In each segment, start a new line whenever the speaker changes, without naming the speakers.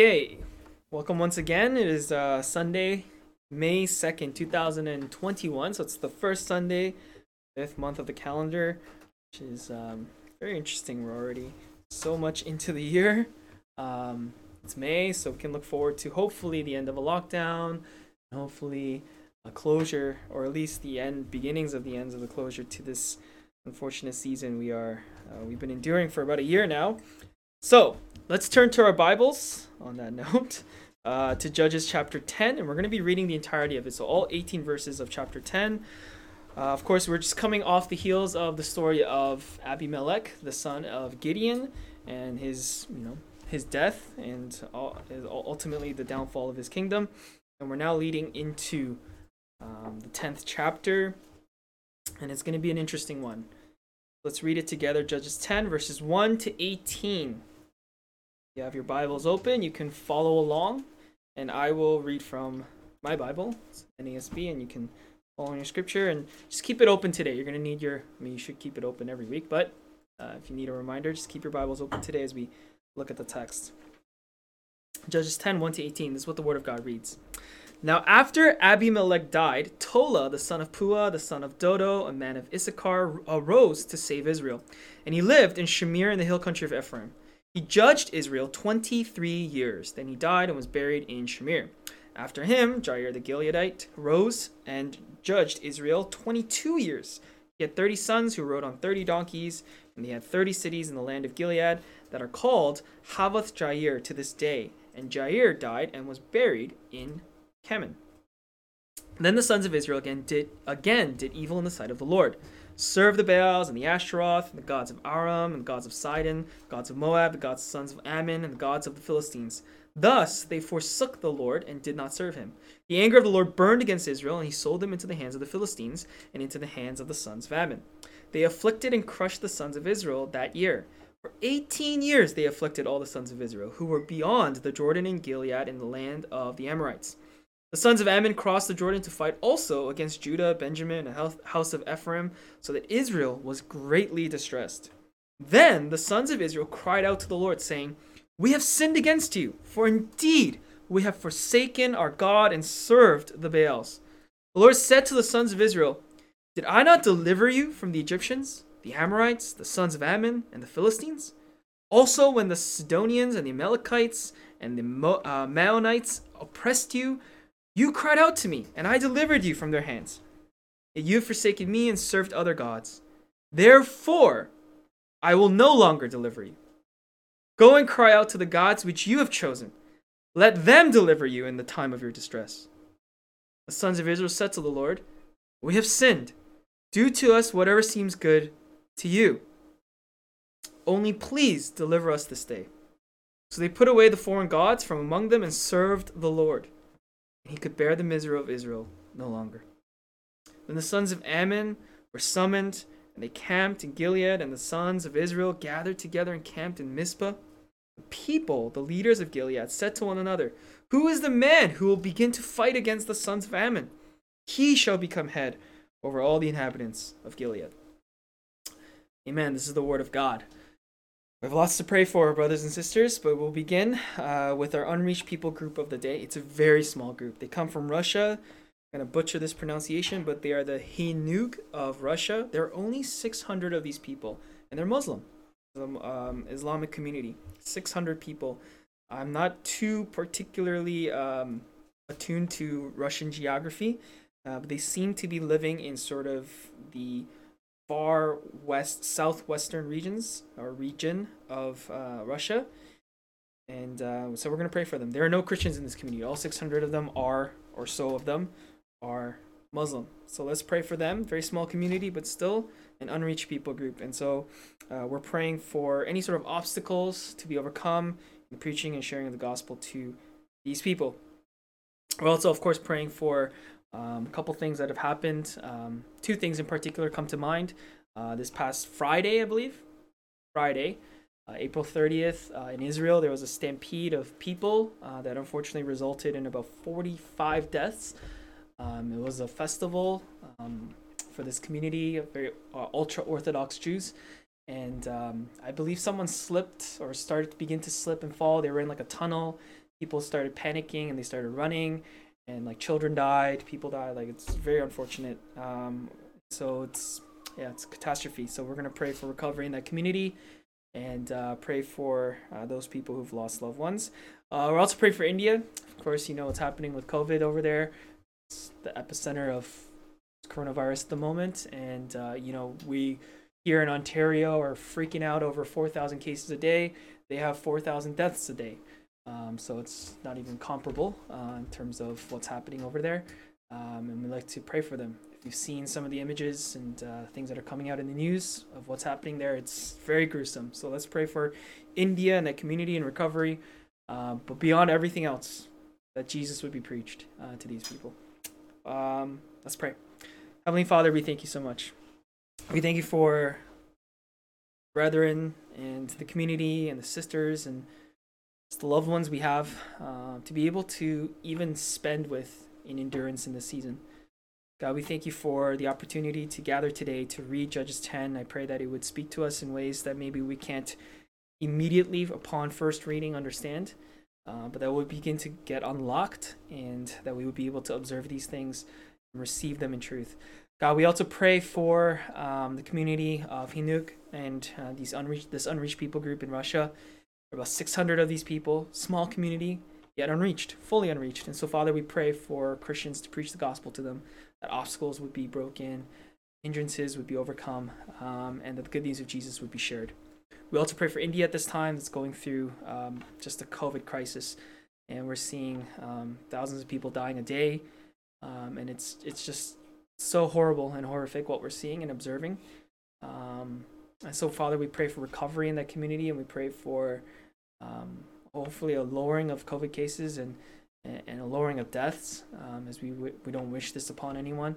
Okay, welcome once again. It is uh, Sunday, May 2nd, 2021. So it's the first Sunday, fifth month of the calendar, which is um, very interesting. We're already so much into the year. Um, it's May, so we can look forward to hopefully the end of a lockdown, hopefully a closure, or at least the end, beginnings of the ends of the closure to this unfortunate season we are uh, we've been enduring for about a year now. So let's turn to our Bibles on that note uh, to Judges chapter 10, and we're going to be reading the entirety of it. So all 18 verses of chapter 10. Uh, of course, we're just coming off the heels of the story of Abimelech, the son of Gideon, and his you know his death and ultimately the downfall of his kingdom. And we're now leading into um, the 10th chapter, and it's going to be an interesting one. Let's read it together. Judges 10, verses 1 to 18. You have your Bibles open, you can follow along, and I will read from my Bible, NASB, and you can follow your scripture and just keep it open today. You're going to need your, I mean, you should keep it open every week, but uh, if you need a reminder, just keep your Bibles open today as we look at the text. Judges 10, 1 to 18. This is what the Word of God reads. Now, after Abimelech died, Tola, the son of Puah, the son of Dodo, a man of Issachar, arose to save Israel. And he lived in Shamir in the hill country of Ephraim. He judged Israel 23 years. Then he died and was buried in Shamir. After him, Jair the Gileadite rose and judged Israel 22 years. He had 30 sons who rode on 30 donkeys, and he had 30 cities in the land of Gilead that are called Havoth Jair to this day. And Jair died and was buried in Kamon. Then the sons of Israel again did again did evil in the sight of the Lord. Served the Baals and the Ashtaroth, and the gods of Aram, and the gods of Sidon, gods of Moab, the gods of sons of Ammon, and the gods of the Philistines. Thus they forsook the Lord and did not serve him. The anger of the Lord burned against Israel, and he sold them into the hands of the Philistines and into the hands of the sons of Ammon. They afflicted and crushed the sons of Israel that year. For 18 years they afflicted all the sons of Israel, who were beyond the Jordan and Gilead in the land of the Amorites. The sons of Ammon crossed the Jordan to fight also against Judah, Benjamin, and the house of Ephraim, so that Israel was greatly distressed. Then the sons of Israel cried out to the Lord, saying, We have sinned against you, for indeed we have forsaken our God and served the Baals. The Lord said to the sons of Israel, Did I not deliver you from the Egyptians, the Amorites, the sons of Ammon, and the Philistines? Also, when the Sidonians and the Amalekites and the Mo- uh, Maonites oppressed you, you cried out to me, and I delivered you from their hands. Yet you have forsaken me and served other gods. Therefore, I will no longer deliver you. Go and cry out to the gods which you have chosen. Let them deliver you in the time of your distress. The sons of Israel said to the Lord, We have sinned. Do to us whatever seems good to you. Only please deliver us this day. So they put away the foreign gods from among them and served the Lord. He could bear the misery of Israel no longer. Then the sons of Ammon were summoned, and they camped in Gilead, and the sons of Israel gathered together and camped in Mizpah. The people, the leaders of Gilead, said to one another, Who is the man who will begin to fight against the sons of Ammon? He shall become head over all the inhabitants of Gilead. Amen. This is the word of God. We have lots to pray for, brothers and sisters, but we'll begin uh, with our unreached people group of the day. It's a very small group. They come from Russia. I'm going to butcher this pronunciation, but they are the Hinug of Russia. There are only 600 of these people, and they're Muslim, um, Islamic community. 600 people. I'm not too particularly um, attuned to Russian geography, uh, but they seem to be living in sort of the far west, southwestern regions or region of uh, Russia. And uh, so we're going to pray for them. There are no Christians in this community. All 600 of them are, or so of them, are Muslim. So let's pray for them. Very small community, but still an unreached people group. And so uh, we're praying for any sort of obstacles to be overcome in preaching and sharing of the gospel to these people. We're also, of course, praying for um, a couple things that have happened. Um, two things in particular come to mind. Uh, this past Friday, I believe, Friday, uh, April 30th, uh, in Israel, there was a stampede of people uh, that unfortunately resulted in about 45 deaths. Um, it was a festival um, for this community of very uh, ultra Orthodox Jews. And um, I believe someone slipped or started to begin to slip and fall. They were in like a tunnel people started panicking and they started running, and like children died, people died. Like it's very unfortunate. Um, so it's yeah, it's catastrophe. So we're gonna pray for recovery in that community, and uh, pray for uh, those people who've lost loved ones. Uh, we're also praying for India. Of course, you know what's happening with COVID over there. It's the epicenter of coronavirus at the moment, and uh, you know we here in Ontario are freaking out over 4,000 cases a day. They have 4,000 deaths a day. Um, so it's not even comparable uh, in terms of what's happening over there. Um, and we like to pray for them. If you've seen some of the images and uh, things that are coming out in the news of what's happening there, it's very gruesome. So let's pray for India and that community and recovery. Uh, but beyond everything else, that Jesus would be preached uh, to these people. Um, let's pray. Heavenly Father, we thank you so much. We thank you for brethren and the community and the sisters and the loved ones we have uh, to be able to even spend with in endurance in this season. God, we thank you for the opportunity to gather today to read Judges 10. I pray that it would speak to us in ways that maybe we can't immediately, upon first reading, understand, uh, but that we begin to get unlocked and that we would be able to observe these things and receive them in truth. God, we also pray for um, the community of Hinuk and uh, these unreached, this unreached people group in Russia. About 600 of these people, small community, yet unreached, fully unreached. And so, Father, we pray for Christians to preach the gospel to them, that obstacles would be broken, hindrances would be overcome, um, and that the good news of Jesus would be shared. We also pray for India at this time that's going through um, just a COVID crisis, and we're seeing um, thousands of people dying a day, um, and it's it's just so horrible and horrific what we're seeing and observing. And so, Father, we pray for recovery in that community, and we pray for um, hopefully a lowering of COVID cases and and a lowering of deaths, um, as we we don't wish this upon anyone.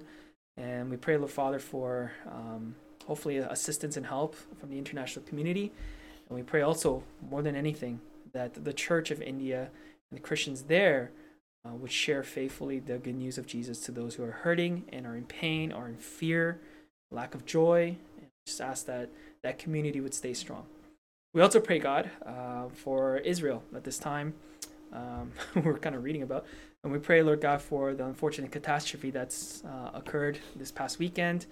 And we pray, Lord Father, for um, hopefully assistance and help from the international community. And we pray also, more than anything, that the Church of India and the Christians there uh, would share faithfully the good news of Jesus to those who are hurting and are in pain, are in fear, lack of joy. And just ask that that community would stay strong. We also pray, God, uh, for Israel at this time. Um, we're kind of reading about. And we pray, Lord God, for the unfortunate catastrophe that's uh, occurred this past weekend.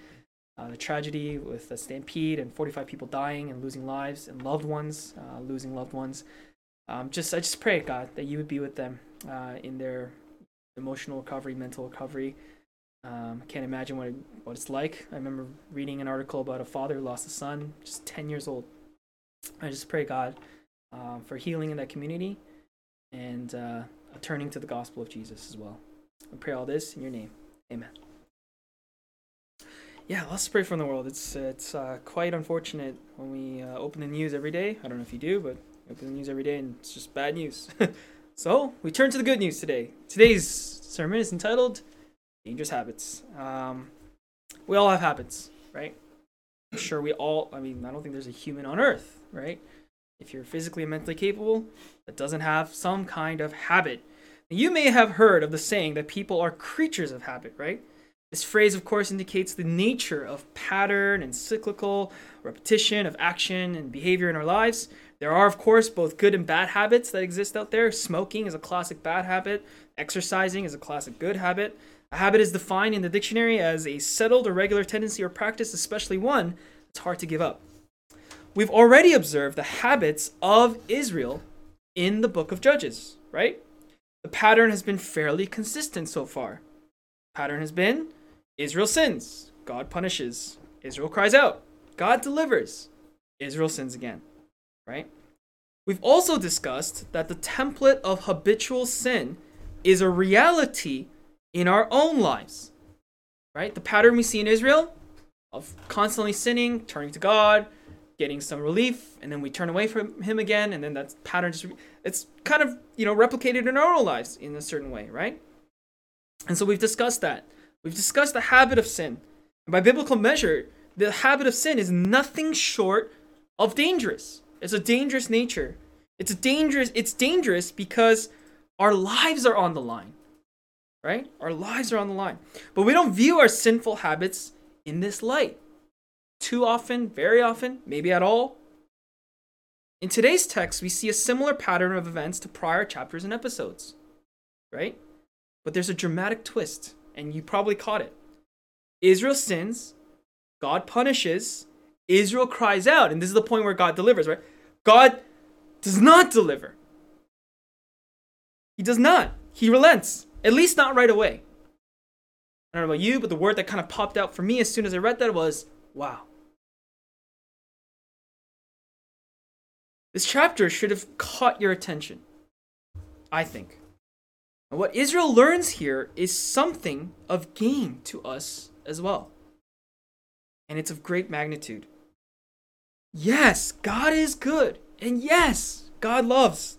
Uh, the tragedy with the stampede and 45 people dying and losing lives and loved ones uh, losing loved ones. Um, just I just pray, God, that you would be with them uh, in their emotional recovery, mental recovery. Um, can't imagine what it, what it's like. I remember reading an article about a father who lost a son, just 10 years old. I just pray God uh, for healing in that community and uh, turning to the gospel of Jesus as well. I pray all this in your name. Amen. Yeah, let's pray from the world. It's it's uh, quite unfortunate when we uh, open the news every day. I don't know if you do, but open the news every day and it's just bad news. So we turn to the good news today. Today's sermon is entitled Dangerous Habits. Um, we all have habits, right? I'm sure we all, I mean, I don't think there's a human on earth, right? If you're physically and mentally capable, that doesn't have some kind of habit. You may have heard of the saying that people are creatures of habit, right? This phrase, of course, indicates the nature of pattern and cyclical repetition of action and behavior in our lives. There are, of course, both good and bad habits that exist out there. Smoking is a classic bad habit, exercising is a classic good habit. A habit is defined in the dictionary as a settled or regular tendency or practice, especially one that's hard to give up. We've already observed the habits of Israel in the book of Judges, right? The pattern has been fairly consistent so far. Pattern has been Israel sins, God punishes. Israel cries out, God delivers. Israel sins again right? We've also discussed that the template of habitual sin is a reality in our own lives, right? The pattern we see in Israel of constantly sinning, turning to God, getting some relief, and then we turn away from Him again, and then that pattern just, it's kind of, you know, replicated in our own lives in a certain way, right? And so we've discussed that. We've discussed the habit of sin. And by biblical measure, the habit of sin is nothing short of dangerous. It's a dangerous nature. It's a dangerous it's dangerous because our lives are on the line. Right? Our lives are on the line. But we don't view our sinful habits in this light. Too often, very often, maybe at all. In today's text, we see a similar pattern of events to prior chapters and episodes, right? But there's a dramatic twist, and you probably caught it. Israel sins, God punishes, Israel cries out, and this is the point where God delivers, right? God does not deliver. He does not. He relents, at least not right away. I don't know about you, but the word that kind of popped out for me as soon as I read that was wow. This chapter should have caught your attention, I think. And what Israel learns here is something of gain to us as well. And it's of great magnitude. Yes, God is good. And yes, God loves.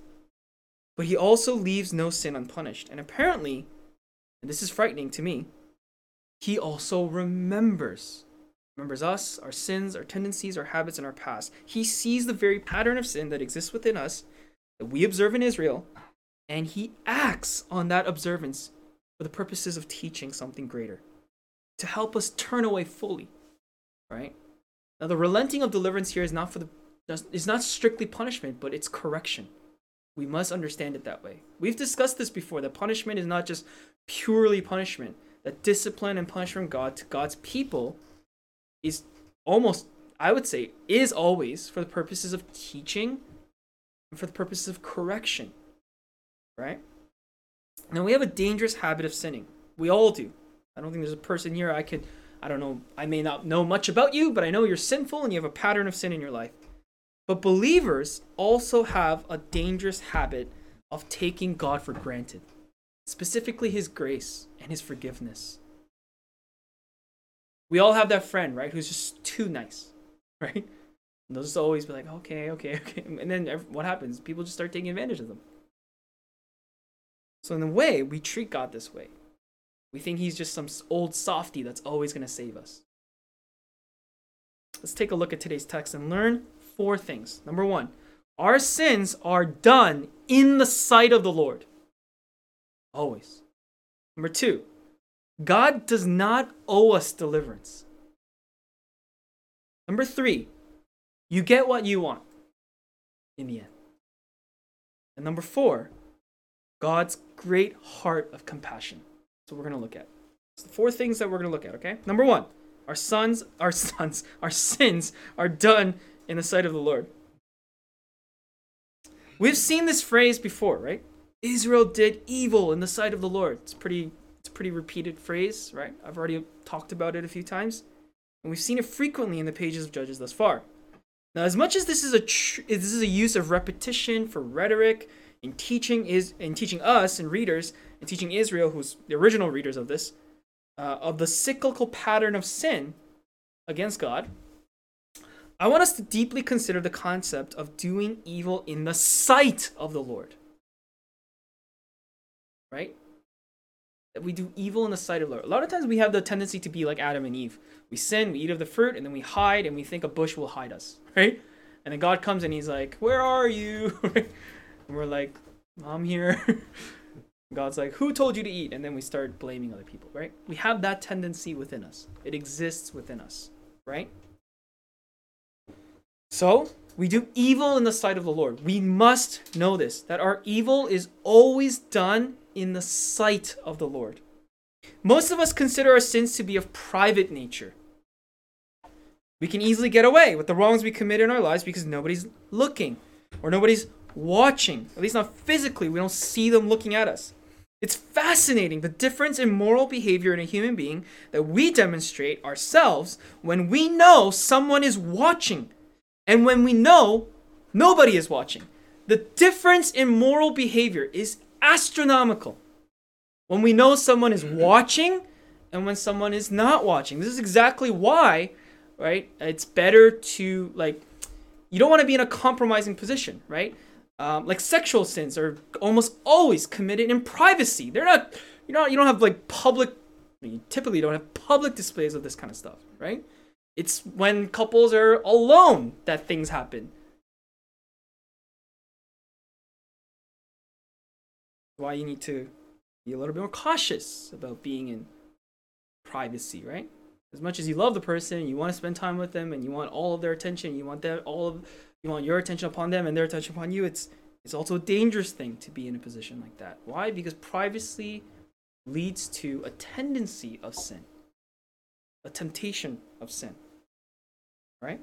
But he also leaves no sin unpunished. And apparently, and this is frightening to me, he also remembers. Remembers us, our sins, our tendencies, our habits, and our past. He sees the very pattern of sin that exists within us that we observe in Israel, and he acts on that observance for the purposes of teaching something greater to help us turn away fully right now the relenting of deliverance here is not for the is not strictly punishment but it's correction we must understand it that way. We've discussed this before that punishment is not just purely punishment. That discipline and punishment from god to god's people is almost i would say is always for the purposes of teaching and for the purposes of correction right? Now we have a dangerous habit of sinning. We all do. I don't think there's a person here i could I don't know, I may not know much about you, but I know you're sinful and you have a pattern of sin in your life. But believers also have a dangerous habit of taking God for granted, specifically His grace and His forgiveness. We all have that friend, right, who's just too nice, right? And they'll just always be like, okay, okay, okay. And then what happens? People just start taking advantage of them. So, in a way, we treat God this way. We think he's just some old softy that's always going to save us. Let's take a look at today's text and learn four things. Number one, our sins are done in the sight of the Lord. Always. Number two, God does not owe us deliverance. Number three, you get what you want in the end. And number four, God's great heart of compassion. So we're going to look at. So four things that we're going to look at, okay? Number 1, our sons, our sons, our sins are done in the sight of the Lord. We've seen this phrase before, right? Israel did evil in the sight of the Lord. It's pretty it's a pretty repeated phrase, right? I've already talked about it a few times. And we've seen it frequently in the pages of Judges thus far. Now, as much as this is a tr- this is a use of repetition for rhetoric in teaching is in teaching us and readers and teaching Israel, who's the original readers of this, uh, of the cyclical pattern of sin against God, I want us to deeply consider the concept of doing evil in the sight of the Lord. Right? That we do evil in the sight of the Lord. A lot of times we have the tendency to be like Adam and Eve. We sin, we eat of the fruit, and then we hide, and we think a bush will hide us. Right? And then God comes and he's like, Where are you? And we're like, I'm here. God's like, Who told you to eat? And then we start blaming other people, right? We have that tendency within us, it exists within us, right? So, we do evil in the sight of the Lord. We must know this that our evil is always done in the sight of the Lord. Most of us consider our sins to be of private nature. We can easily get away with the wrongs we commit in our lives because nobody's looking or nobody's watching, at least not physically. We don't see them looking at us. It's fascinating the difference in moral behavior in a human being that we demonstrate ourselves when we know someone is watching and when we know nobody is watching. The difference in moral behavior is astronomical. When we know someone is watching and when someone is not watching. This is exactly why, right? It's better to like you don't want to be in a compromising position, right? um, like sexual sins are almost always committed in privacy. They're not, you know, you don't have like public. I mean, typically, don't have public displays of this kind of stuff, right? It's when couples are alone that things happen. Why you need to be a little bit more cautious about being in privacy, right? As much as you love the person, you want to spend time with them, and you want all of their attention, you want their all of you want your attention upon them and their attention upon you, it's it's also a dangerous thing to be in a position like that. Why? Because privacy leads to a tendency of sin, a temptation of sin. Right?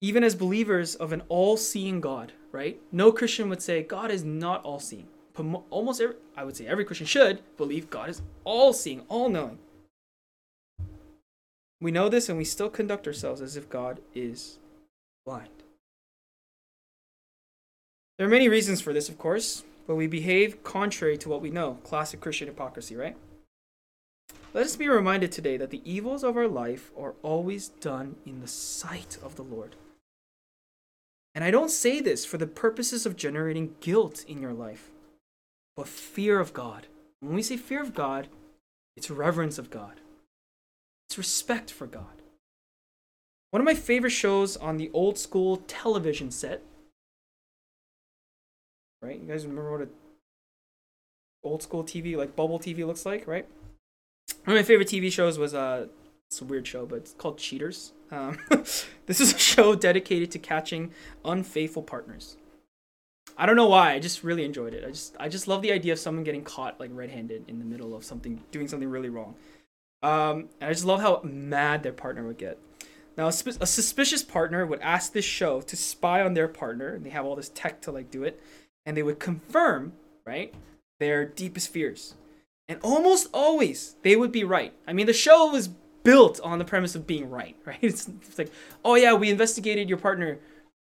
Even as believers of an all seeing God, right? No Christian would say God is not all seeing. Almost every, I would say every Christian should believe God is all seeing, all knowing. We know this and we still conduct ourselves as if God is blind. There are many reasons for this, of course, but we behave contrary to what we know. Classic Christian hypocrisy, right? Let us be reminded today that the evils of our life are always done in the sight of the Lord. And I don't say this for the purposes of generating guilt in your life, but fear of God. When we say fear of God, it's reverence of God, it's respect for God. One of my favorite shows on the old school television set. Right? You guys remember what a old school TV, like bubble TV looks like, right? One of my favorite TV shows was uh it's a weird show, but it's called Cheaters. Um, this is a show dedicated to catching unfaithful partners. I don't know why. I just really enjoyed it. I just I just love the idea of someone getting caught like red-handed in the middle of something doing something really wrong. Um, and I just love how mad their partner would get. Now, a, sp- a, suspicious partner would ask this show to spy on their partner, and they have all this tech to like do it, and they would confirm, right, their deepest fears. And almost always, they would be right. I mean, the show was built on the premise of being right, right? It's, it's like, oh yeah, we investigated your partner.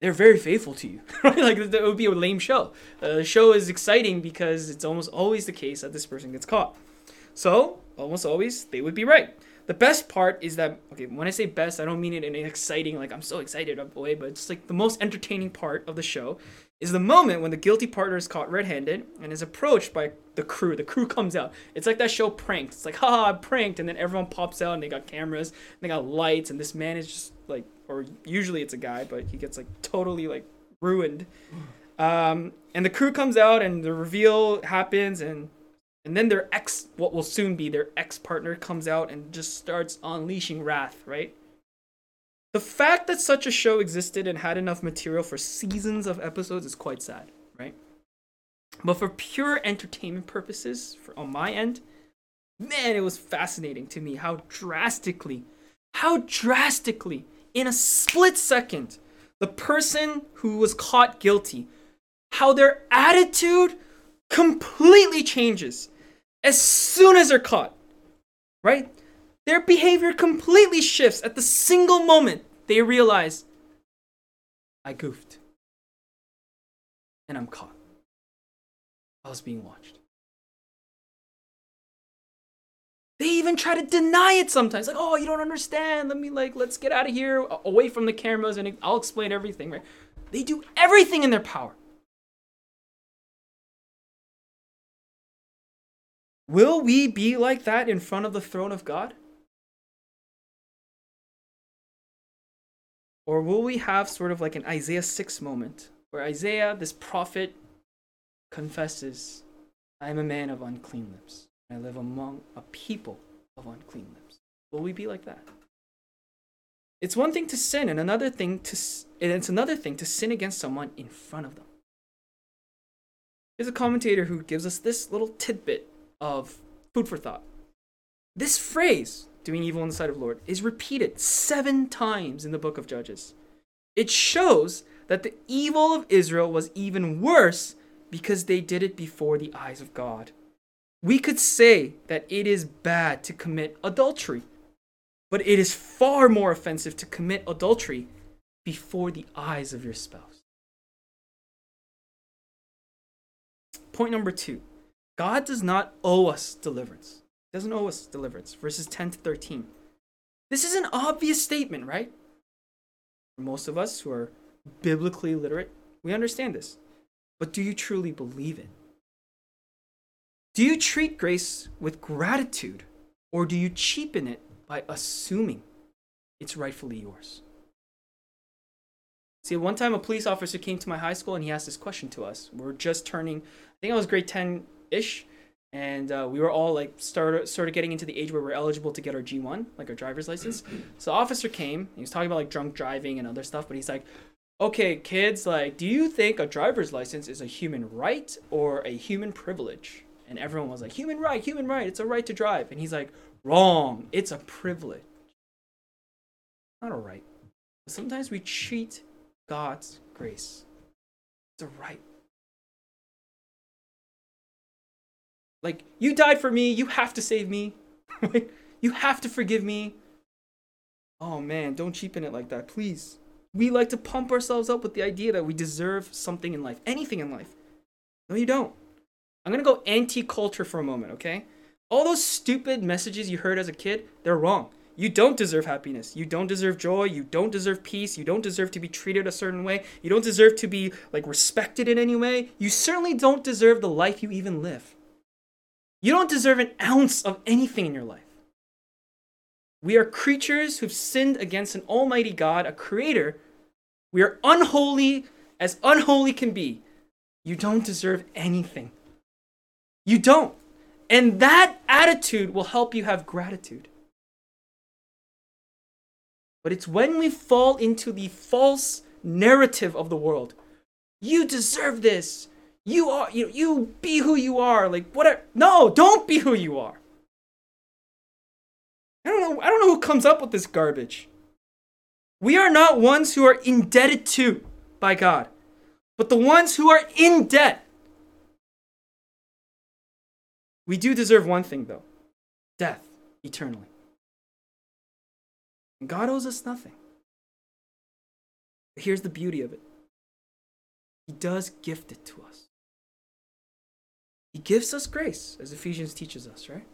They're very faithful to you, right? Like that would be a lame show. Uh, the show is exciting because it's almost always the case that this person gets caught. So almost always, they would be right the best part is that okay when i say best i don't mean it in an exciting like i'm so excited way but it's like the most entertaining part of the show is the moment when the guilty partner is caught red-handed and is approached by the crew the crew comes out it's like that show pranked it's like haha pranked and then everyone pops out and they got cameras and they got lights and this man is just like or usually it's a guy but he gets like totally like ruined um, and the crew comes out and the reveal happens and and then their ex, what will soon be their ex partner, comes out and just starts unleashing wrath, right? The fact that such a show existed and had enough material for seasons of episodes is quite sad? But for pure entertainment purposes, for, on my end, man, it was fascinating to me how drastically, how drastically, in a split second, the person who was caught guilty, how their attitude completely changes as soon as they're caught, right? Their behavior completely shifts at the single moment they realize I goofed and I'm caught. I was being watched. They even try to deny it sometimes. Like, oh, you don't understand. Let me, like, let's get out of here, away from the cameras, and I'll explain everything, right? They do everything in their power Will we be like that in front of the throne of God? Or will we have sort of like an Isaiah 6 moment where Isaiah, this prophet, confesses, I am a man of unclean lips. I live among a people of unclean lips. Will we be like that? It's one thing to sin and another thing to and it's another thing to sin against someone in front of them. There's a commentator who gives us this little tidbit of food for thought. This phrase, doing evil in the sight of the Lord, is repeated seven times in the book of Judges. It shows that the evil of Israel was even worse because they did it before the eyes of God. We could say that it is bad to commit adultery, but it is far more offensive to commit adultery before the eyes of your spouse. Point number two God does not owe us deliverance. He doesn't owe us deliverance. Verses 10 to 13. This is an obvious statement, right? For most of us who are biblically literate, we understand this. But do you truly believe it? Do you treat grace with gratitude, or do you cheapen it by assuming it's rightfully yours? See, one time a police officer came to my high school and he asked this question to us. We are just turning, I think I was grade 10 ish. and uh, we were all like started started getting into the age where we're eligible to get our G1, like our driver's license. So the officer came. He was talking about like drunk driving and other stuff, but he's like, "Okay, kids, like, do you think a driver's license is a human right or a human privilege?" And everyone was like, "Human right, human right. It's a right to drive." And he's like, "Wrong. It's a privilege. Not a right." Sometimes we cheat God's grace. It's a right. Like, you died for me, you have to save me. you have to forgive me. Oh man, don't cheapen it like that, please. We like to pump ourselves up with the idea that we deserve something in life, anything in life. No, you don't. I'm gonna go anti culture for a moment, okay? All those stupid messages you heard as a kid, they're wrong. You don't deserve happiness. You don't deserve joy. You don't deserve peace. You don't deserve to be treated a certain way. You don't deserve to be like respected in any way. You certainly don't deserve the life you even live. You don't deserve an ounce of anything in your life. We are creatures who've sinned against an almighty God, a creator. We are unholy as unholy can be. You don't deserve anything. You don't. And that attitude will help you have gratitude. But it's when we fall into the false narrative of the world. You deserve this. You are you you be who you are. Like what No, don't be who you are. I don't know I don't know who comes up with this garbage. We are not ones who are indebted to by God, but the ones who are in debt. We do deserve one thing though. Death eternally. And God owes us nothing. But here's the beauty of it He does gift it to us. He gives us grace, as Ephesians teaches us, right?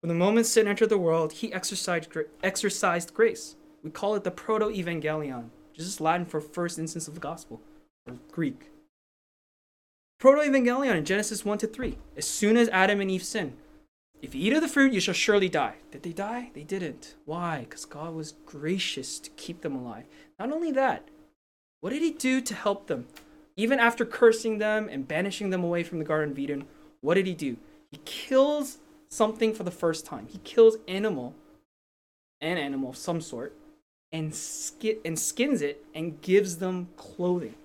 From the moment sin entered the world, he exercised, exercised grace. We call it the proto evangelion, which is Latin for first instance of the gospel, or Greek. Proto evangelion in Genesis 1 to 3. As soon as Adam and Eve sinned, if you eat of the fruit, you shall surely die. Did they die? They didn't. Why? Because God was gracious to keep them alive. Not only that, what did He do to help them? Even after cursing them and banishing them away from the Garden of Eden, what did He do? He kills something for the first time. He kills animal, an animal of some sort, and, skin, and skins it and gives them clothing.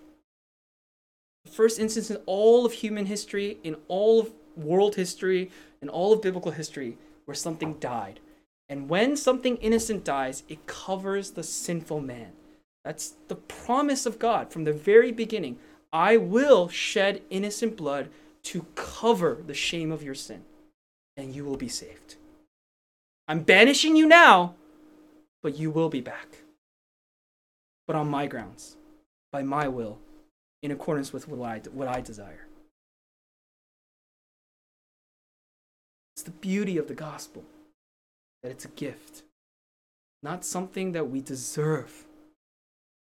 The first instance in all of human history, in all of world history, in all of biblical history where something died. And when something innocent dies, it covers the sinful man. That's the promise of God from the very beginning. I will shed innocent blood to cover the shame of your sin, and you will be saved. I'm banishing you now, but you will be back. But on my grounds, by my will, in accordance with what I, what I desire. It's the beauty of the gospel that it's a gift, not something that we deserve.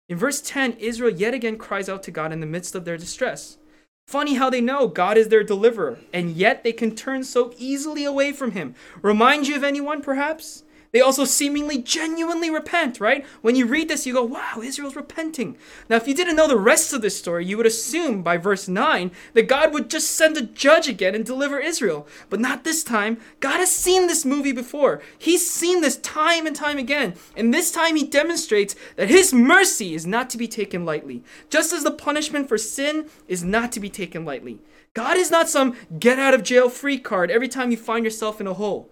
In verse 10, Israel yet again cries out to God in the midst of their distress. Funny how they know God is their deliverer, and yet they can turn so easily away from Him. Remind you of anyone, perhaps? They also seemingly genuinely repent, right? When you read this, you go, wow, Israel's repenting. Now, if you didn't know the rest of this story, you would assume by verse 9 that God would just send a judge again and deliver Israel. But not this time. God has seen this movie before. He's seen this time and time again. And this time he demonstrates that his mercy is not to be taken lightly, just as the punishment for sin is not to be taken lightly. God is not some get out of jail free card every time you find yourself in a hole.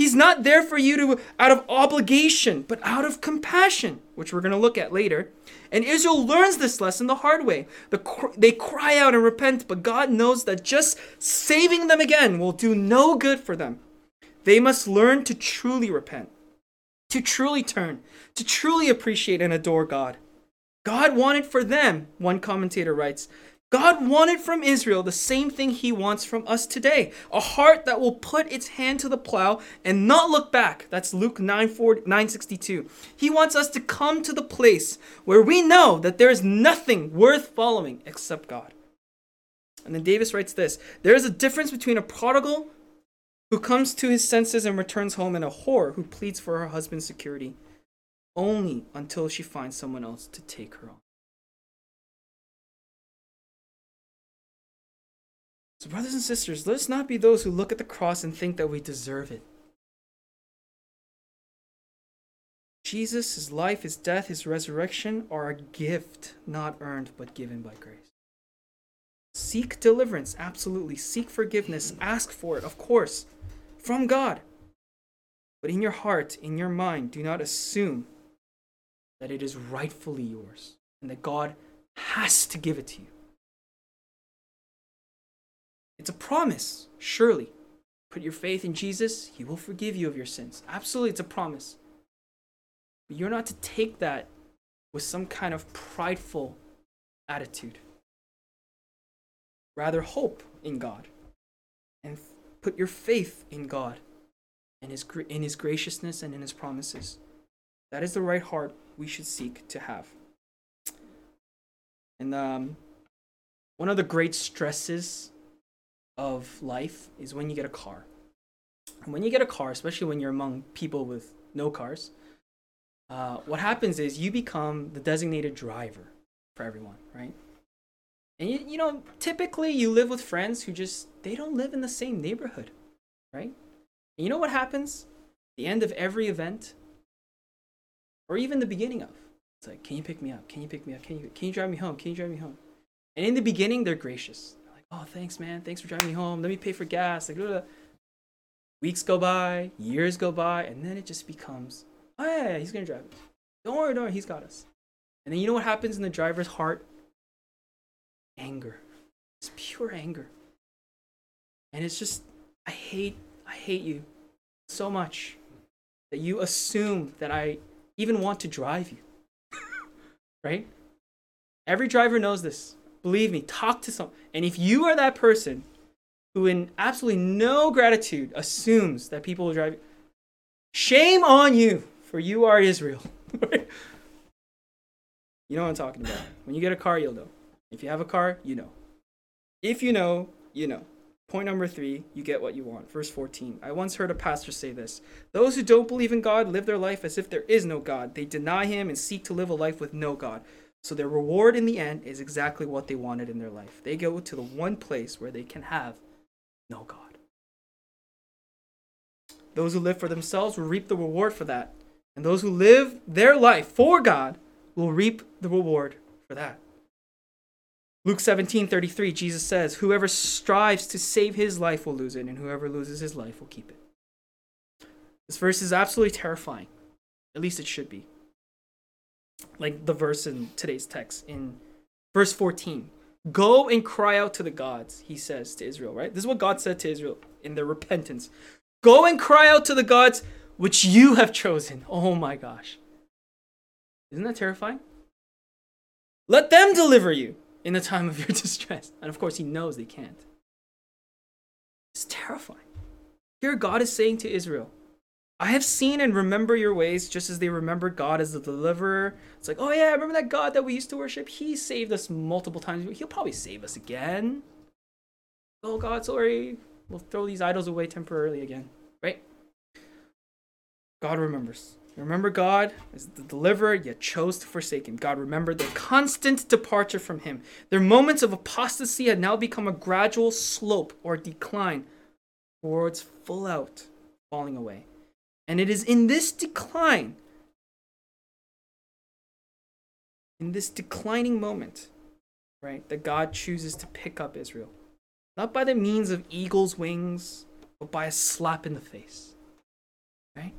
He's not there for you to out of obligation, but out of compassion, which we're going to look at later. And Israel learns this lesson the hard way. The, they cry out and repent, but God knows that just saving them again will do no good for them. They must learn to truly repent, to truly turn, to truly appreciate and adore God. God wanted for them, one commentator writes, God wanted from Israel the same thing he wants from us today a heart that will put its hand to the plow and not look back. That's Luke 9, 962. He wants us to come to the place where we know that there is nothing worth following except God. And then Davis writes this There is a difference between a prodigal who comes to his senses and returns home and a whore who pleads for her husband's security only until she finds someone else to take her on. So, brothers and sisters, let us not be those who look at the cross and think that we deserve it. Jesus, his life, his death, his resurrection are a gift not earned but given by grace. Seek deliverance, absolutely. Seek forgiveness, ask for it, of course, from God. But in your heart, in your mind, do not assume that it is rightfully yours and that God has to give it to you. It's a promise, surely. Put your faith in Jesus, He will forgive you of your sins. Absolutely, it's a promise. But you're not to take that with some kind of prideful attitude. Rather, hope in God and put your faith in God and his, in His graciousness and in His promises. That is the right heart we should seek to have. And um, one of the great stresses of life is when you get a car. And when you get a car, especially when you're among people with no cars, uh, what happens is you become the designated driver for everyone, right? And you, you know, typically you live with friends who just they don't live in the same neighborhood, right? And you know what happens? The end of every event, or even the beginning of, it's like, can you pick me up? Can you pick me up? Can you can you drive me home? Can you drive me home? And in the beginning, they're gracious. Oh, thanks, man. Thanks for driving me home. Let me pay for gas. Like, blah, blah. weeks go by, years go by, and then it just becomes Oh yeah, yeah he's gonna drive us. Don't worry, don't worry, he's got us. And then you know what happens in the driver's heart? Anger. It's pure anger. And it's just I hate I hate you so much that you assume that I even want to drive you. right? Every driver knows this. Believe me, talk to some. And if you are that person who, in absolutely no gratitude, assumes that people will drive you, shame on you for you are Israel. you know what I'm talking about. When you get a car, you'll know. If you have a car, you know. If you know, you know. Point number three, you get what you want. Verse 14. I once heard a pastor say this Those who don't believe in God live their life as if there is no God. They deny Him and seek to live a life with no God. So their reward in the end is exactly what they wanted in their life. They go to the one place where they can have no God. Those who live for themselves will reap the reward for that. And those who live their life for God will reap the reward for that. Luke 17 33, Jesus says, Whoever strives to save his life will lose it, and whoever loses his life will keep it. This verse is absolutely terrifying. At least it should be. Like the verse in today's text in verse 14. Go and cry out to the gods, he says to Israel, right? This is what God said to Israel in their repentance. Go and cry out to the gods which you have chosen. Oh my gosh. Isn't that terrifying? Let them deliver you in the time of your distress. And of course, he knows they can't. It's terrifying. Here, God is saying to Israel, I have seen and remember your ways just as they remembered God as the deliverer. It's like, oh yeah, remember that God that we used to worship? He saved us multiple times. He'll probably save us again. Oh God, sorry. We'll throw these idols away temporarily again. Right? God remembers. Remember God as the deliverer, yet chose to forsake him. God remembered their constant departure from him. Their moments of apostasy had now become a gradual slope or decline towards full out falling away. And it is in this decline, in this declining moment, right, that God chooses to pick up Israel. Not by the means of eagle's wings, but by a slap in the face. Right?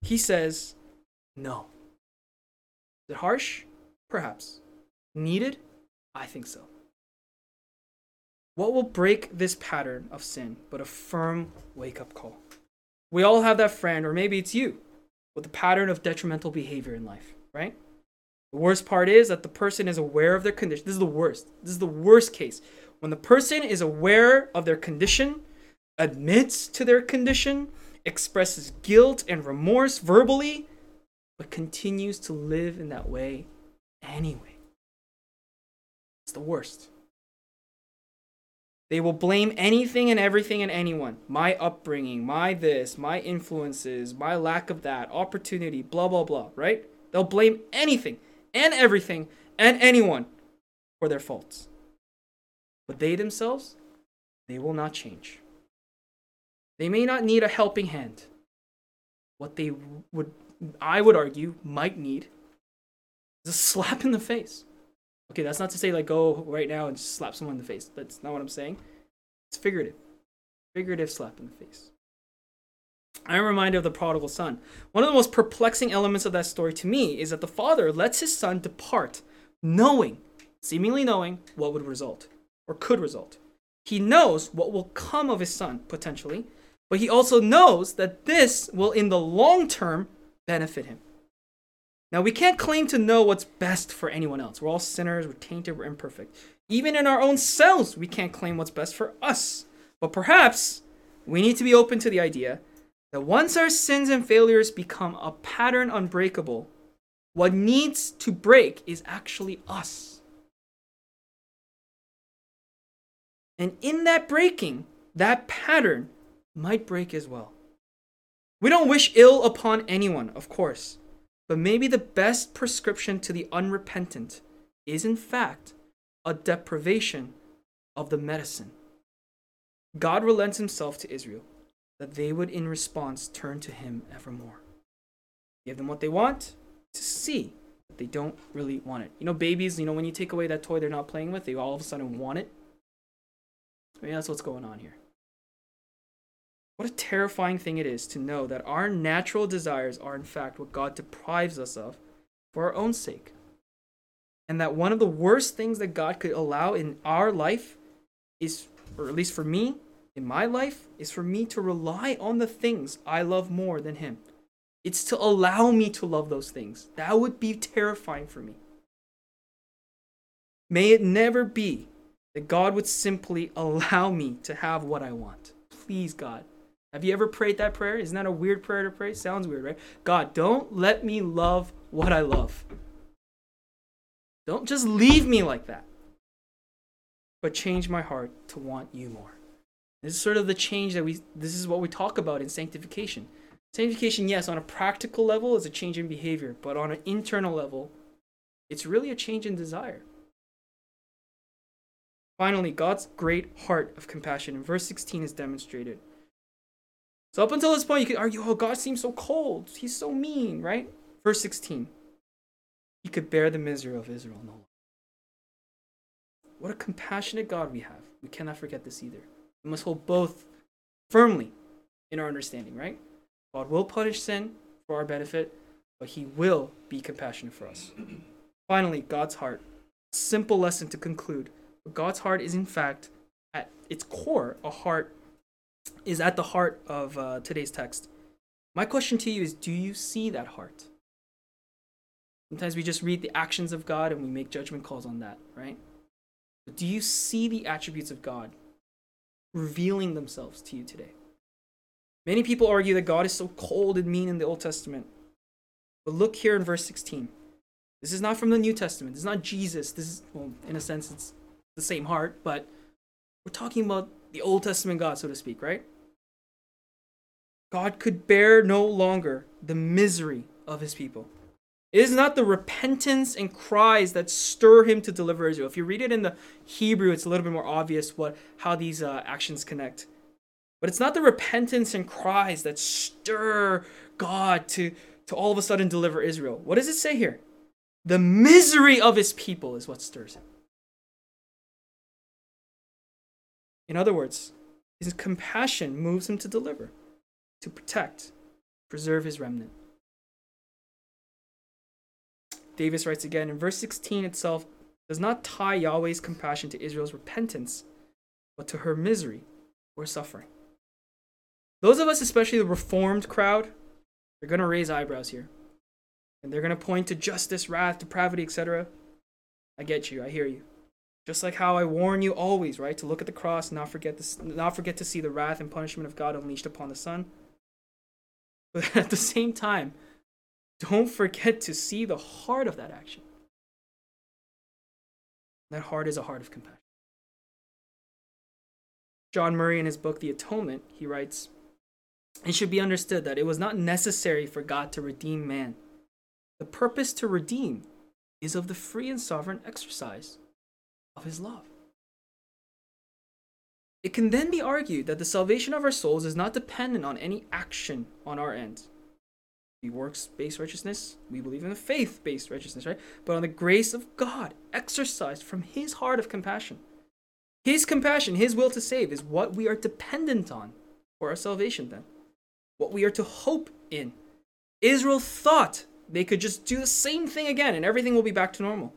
He says, no. Is it harsh? Perhaps. Needed? I think so. What will break this pattern of sin but a firm wake up call? We all have that friend, or maybe it's you, with a pattern of detrimental behavior in life, right? The worst part is that the person is aware of their condition. This is the worst. This is the worst case. When the person is aware of their condition, admits to their condition, expresses guilt and remorse verbally, but continues to live in that way anyway. It's the worst. They will blame anything and everything and anyone. My upbringing, my this, my influences, my lack of that, opportunity, blah, blah, blah, right? They'll blame anything and everything and anyone for their faults. But they themselves they will not change. They may not need a helping hand. What they would, I would argue, might need is a slap in the face. Okay, that's not to say like go right now and slap someone in the face. That's not what I'm saying. It's figurative. Figurative slap in the face. I'm reminded of the prodigal son. One of the most perplexing elements of that story to me is that the father lets his son depart, knowing, seemingly knowing, what would result or could result. He knows what will come of his son, potentially, but he also knows that this will, in the long term, benefit him. Now, we can't claim to know what's best for anyone else. We're all sinners, we're tainted, we're imperfect. Even in our own selves, we can't claim what's best for us. But perhaps we need to be open to the idea that once our sins and failures become a pattern unbreakable, what needs to break is actually us. And in that breaking, that pattern might break as well. We don't wish ill upon anyone, of course, but maybe the best prescription to the unrepentant is, in fact, a deprivation of the medicine. God relents himself to Israel, that they would, in response, turn to him evermore. Give them what they want to see that they don't really want it. You know, babies, you know, when you take away that toy they're not playing with, they all of a sudden want it. Maybe that's what's going on here. What a terrifying thing it is to know that our natural desires are, in fact, what God deprives us of for our own sake. And that one of the worst things that God could allow in our life is, or at least for me, in my life, is for me to rely on the things I love more than Him. It's to allow me to love those things. That would be terrifying for me. May it never be that God would simply allow me to have what I want. Please, God, have you ever prayed that prayer? Isn't that a weird prayer to pray? Sounds weird, right? God, don't let me love what I love. Don't just leave me like that, but change my heart to want you more. This is sort of the change that we, this is what we talk about in sanctification. Sanctification, yes, on a practical level, is a change in behavior, but on an internal level, it's really a change in desire. Finally, God's great heart of compassion in verse 16 is demonstrated. So up until this point, you could argue, oh, God seems so cold. He's so mean, right? Verse 16. He could bear the misery of Israel no longer. What a compassionate God we have. We cannot forget this either. We must hold both firmly in our understanding, right? God will punish sin for our benefit, but he will be compassionate for us. Finally, God's heart. Simple lesson to conclude. God's heart is, in fact, at its core, a heart is at the heart of uh, today's text. My question to you is do you see that heart? Sometimes we just read the actions of God and we make judgment calls on that, right? But do you see the attributes of God revealing themselves to you today? Many people argue that God is so cold and mean in the Old Testament. But look here in verse 16. This is not from the New Testament. This is not Jesus. This is, well, in a sense, it's the same heart, but we're talking about the Old Testament God, so to speak, right? God could bear no longer the misery of his people. It is not the repentance and cries that stir him to deliver Israel. If you read it in the Hebrew, it's a little bit more obvious what how these uh, actions connect. But it's not the repentance and cries that stir God to, to all of a sudden deliver Israel. What does it say here? The misery of his people is what stirs him. In other words, his compassion moves him to deliver, to protect, preserve his remnant. Davis writes again in verse 16 itself does not tie Yahweh's compassion to Israel's repentance, but to her misery or suffering. Those of us, especially the reformed crowd, are going to raise eyebrows here. And they're going to point to justice, wrath, depravity, etc. I get you. I hear you. Just like how I warn you always, right, to look at the cross not forget this, not forget to see the wrath and punishment of God unleashed upon the Son. But at the same time, don't forget to see the heart of that action. That heart is a heart of compassion. John Murray, in his book The Atonement, he writes, It should be understood that it was not necessary for God to redeem man. The purpose to redeem is of the free and sovereign exercise of his love. it can then be argued that the salvation of our souls is not dependent on any action on our end. We works based righteousness, we believe in the faith based righteousness, right? But on the grace of God exercised from His heart of compassion. His compassion, His will to save, is what we are dependent on for our salvation, then. What we are to hope in. Israel thought they could just do the same thing again and everything will be back to normal.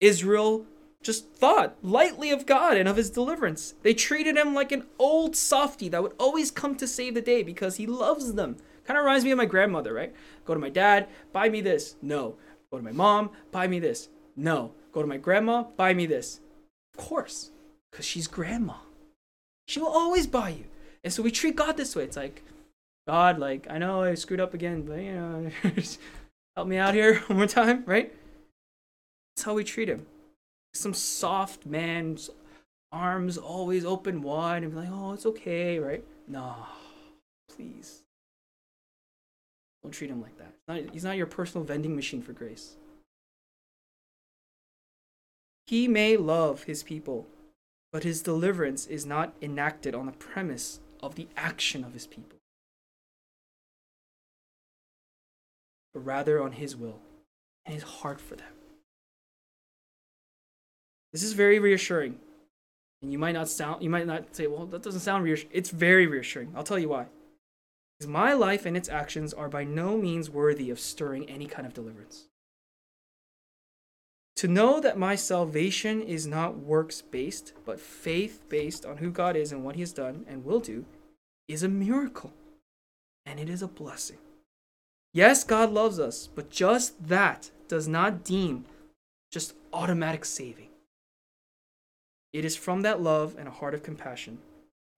Israel just thought lightly of God and of his deliverance. They treated him like an old softy that would always come to save the day because he loves them. Kind of reminds me of my grandmother, right? Go to my dad, buy me this. No. Go to my mom, buy me this. No. Go to my grandma, buy me this. Of course, because she's grandma. She will always buy you. And so we treat God this way. It's like, God, like, I know I screwed up again, but you know, help me out here one more time, right? That's how we treat him. Some soft man's arms always open wide and be like, oh, it's okay, right? No, please. Don't treat him like that. He's not, he's not your personal vending machine for grace. He may love his people, but his deliverance is not enacted on the premise of the action of his people, but rather on his will and his heart for them. This is very reassuring. And you might not sound you might not say, well, that doesn't sound reassuring. It's very reassuring. I'll tell you why. Because my life and its actions are by no means worthy of stirring any kind of deliverance. To know that my salvation is not works based, but faith based on who God is and what He has done and will do, is a miracle. And it is a blessing. Yes, God loves us, but just that does not deem just automatic saving. It is from that love and a heart of compassion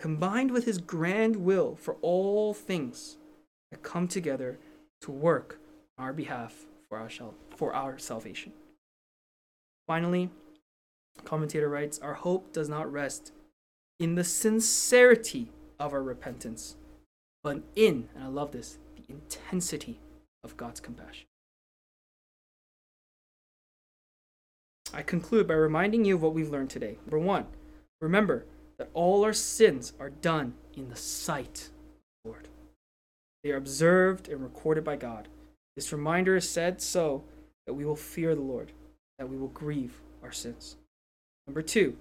combined with his grand will for all things that come together to work on our behalf for our, for our salvation. Finally, commentator writes, Our hope does not rest in the sincerity of our repentance, but in, and I love this, the intensity of God's compassion. I conclude by reminding you of what we've learned today. Number one, remember, that all our sins are done in the sight of the Lord. They are observed and recorded by God. This reminder is said so that we will fear the Lord, that we will grieve our sins. Number two,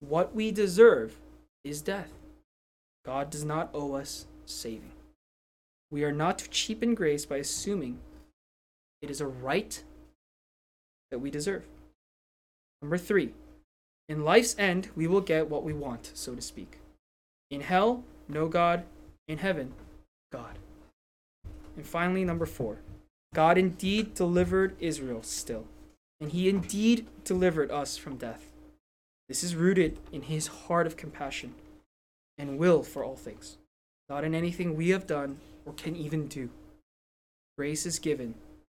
what we deserve is death. God does not owe us saving. We are not to cheapen grace by assuming it is a right that we deserve. Number three, in life's end, we will get what we want, so to speak. In hell, no God. In heaven, God. And finally, number four God indeed delivered Israel still, and he indeed delivered us from death. This is rooted in his heart of compassion and will for all things, not in anything we have done or can even do. Grace is given,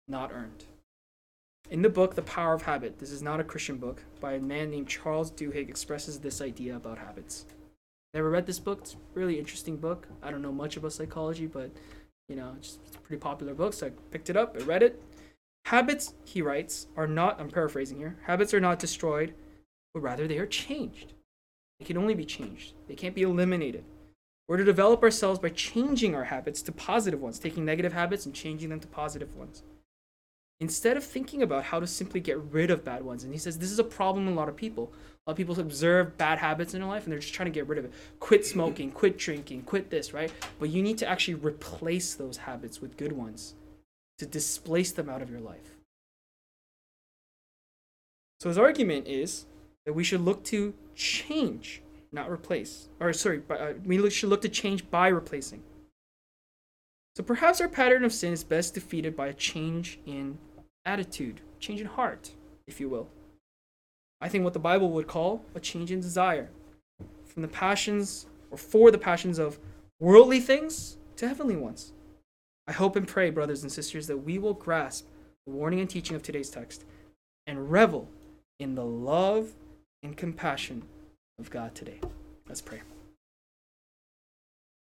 not earned. In the book, The Power of Habit, this is not a Christian book, by a man named Charles Duhigg, expresses this idea about habits. Never read this book. It's a really interesting book. I don't know much about psychology, but you know, it's, it's a pretty popular book, so I picked it up, I read it. Habits, he writes, are not, I'm paraphrasing here, habits are not destroyed, but rather they are changed. They can only be changed, they can't be eliminated. We're to develop ourselves by changing our habits to positive ones, taking negative habits and changing them to positive ones instead of thinking about how to simply get rid of bad ones. And he says this is a problem in a lot of people. A lot of people observe bad habits in their life and they're just trying to get rid of it. Quit smoking, quit drinking, quit this, right? But you need to actually replace those habits with good ones to displace them out of your life. So his argument is that we should look to change, not replace. Or sorry, uh, we should look to change by replacing. So perhaps our pattern of sin is best defeated by a change in attitude, change in heart, if you will. I think what the Bible would call a change in desire from the passions or for the passions of worldly things to heavenly ones. I hope and pray, brothers and sisters, that we will grasp the warning and teaching of today's text and revel in the love and compassion of God today. Let's pray.